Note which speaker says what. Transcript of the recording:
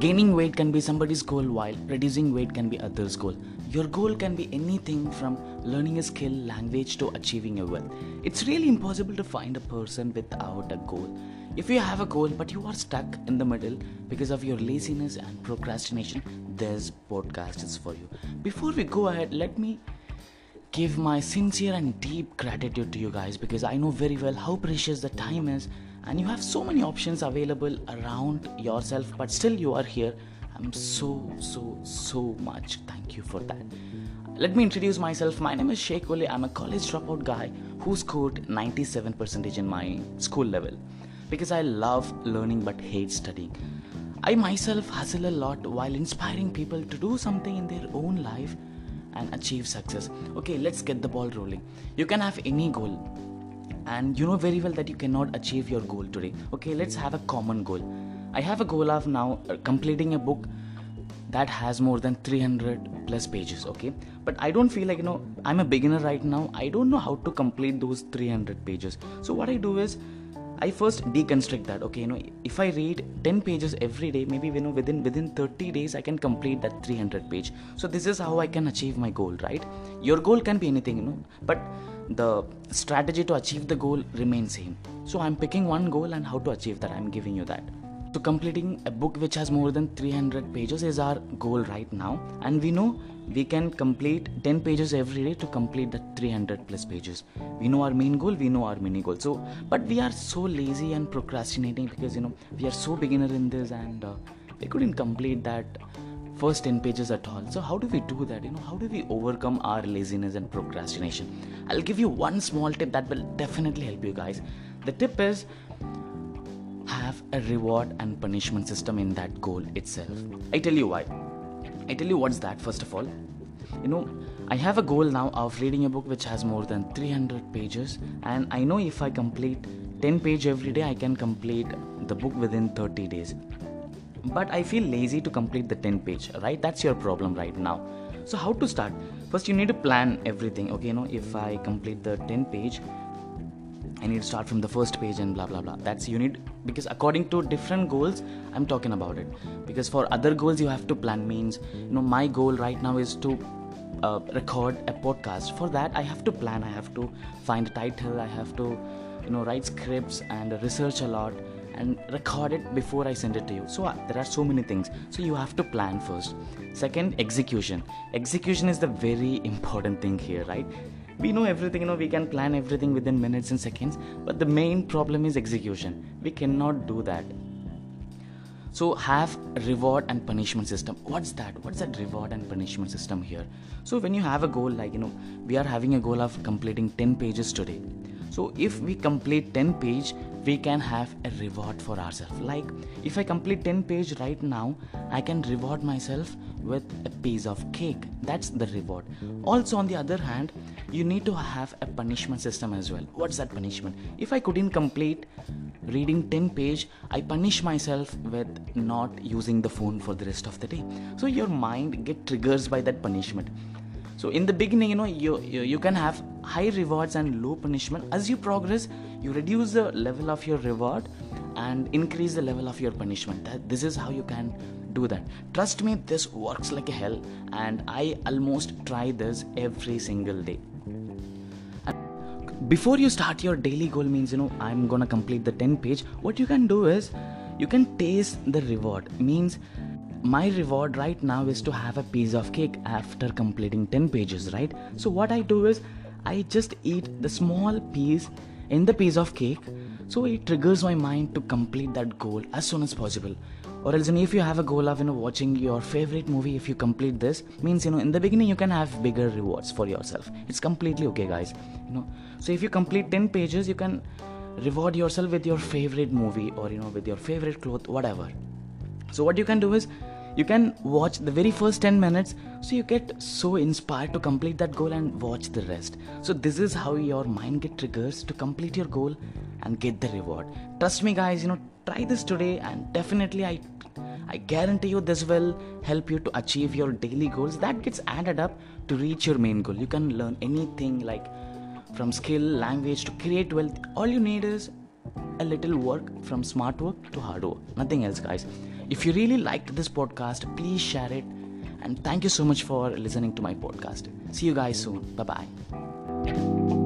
Speaker 1: gaining weight can be somebody's goal while reducing weight can be others goal. Your goal can be anything from learning a skill language to achieving a wealth. It's really impossible to find a person without a goal. If you have a goal but you are stuck in the middle because of your laziness and procrastination this podcast is for you. Before we go ahead let me give my sincere and deep gratitude to you guys because I know very well how precious the time is and you have so many options available around yourself but still you are here. I'm so so so much thank you for that. Let me introduce myself. My name is sheikh Oli. i'm a college dropout guy who scored 97% in my school level because i love learning but hate studying. I myself hustle a lot while inspiring people to do something in their own life and achieve success. Okay let's get the ball rolling. You can have any goal and you know very well that you cannot achieve your goal today. Okay let's have a common goal. I have a goal of now uh, completing a book that has more than 300 plus pages okay? But i don't feel like you know i'm a beginner right now. I don't know how to complete those 300 pages. So what i do is I first deconstruct that. Okay, you know, if I read 10 pages every day, maybe you know within within 30 days I can complete that 300 page. So this is how I can achieve my goal, right? Your goal can be anything, you know, but the strategy to achieve the goal remains same so i'm picking one goal and how to achieve that i'm giving you that so completing a book which has more than 300 pages is our goal right now. And we know we can complete 10 pages every day to complete the 300 plus pages. We know our main goal we know our mini goal. So but we are so lazy and procrastinating because you know we are so beginner in this and uh, we couldn't complete that first 10 pages at all. So how do we do that? You know how do we overcome our laziness and procrastination? I'll give you one small tip that will definitely help you guys. The tip is have a reward and punishment system in that goal itself. I tell you why. I tell you what's that first of all. You know i have a goal now of reading a book which has more than 300 pages and i know if i complete 10 page every day i can complete the book within 30 days. But i feel lazy to complete the 10 page right? That's your problem right now. So how to start? First you need to plan everything. Okay you know if i complete the 10 page I need to start from the first page and blah blah blah. That's you need because according to different goals, I'm talking about it. Because for other goals, you have to plan. Means you know my goal right now is to uh, record a podcast. For that, I have to plan. I have to find a title. I have to you know write scripts and research a lot and record it before I send it to you. So uh, there are so many things. So you have to plan first. Second, execution. Execution is the very important thing here, right? We know everything, you know, we can plan everything within minutes and seconds, but the main problem is execution. We cannot do that. So have reward and punishment system. What's that? What's that reward and punishment system here? So when you have a goal like, you know, we are having a goal of completing 10 pages today. So if we complete 10 page, we can have a reward for ourselves like if i complete 10 page right now i can reward myself with a piece of cake that's the reward also on the other hand you need to have a punishment system as well. What's that punishment? If i couldn't complete reading 10 page i punish myself with not using the phone for the rest of the day. So your mind get triggers by that punishment. So in the beginning you know you, you, you can have high rewards and low punishment. As you progress you reduce the level of your reward and increase the level of your punishment. That this is how you can do that. Trust me this works like a hell and i almost try this every single day before you start your daily goal means you know i'm gonna complete the 10 page what you can do is you can taste the reward. Means my reward right now is to have a piece of cake after completing 10 pages right? So what i do is i just eat the small piece in the piece of cake. So it triggers my mind to complete that goal as soon as possible or else if you have a goal of you know watching your favorite movie if you complete this means you know in the beginning you can have bigger rewards for yourself. It's completely okay guys. You know? So if you complete 10 pages you can reward yourself with your favorite movie or you know with your favorite cloth whatever. So what you can do is you can watch the very first 10 minutes so you get so inspired to complete that goal and watch the rest. So this is how your mind get triggers to complete your goal and get the reward. Trust me guys you know try this today and definitely i i guarantee you this will help you to achieve your daily goals. That gets added up to reach your main goal. You can learn anything like from skill language to create wealth. All you need is a little work from smart work to hard work. Nothing else, guys. If you really liked this podcast, please share it. And thank you so much for listening to my podcast. See you guys soon. Bye bye.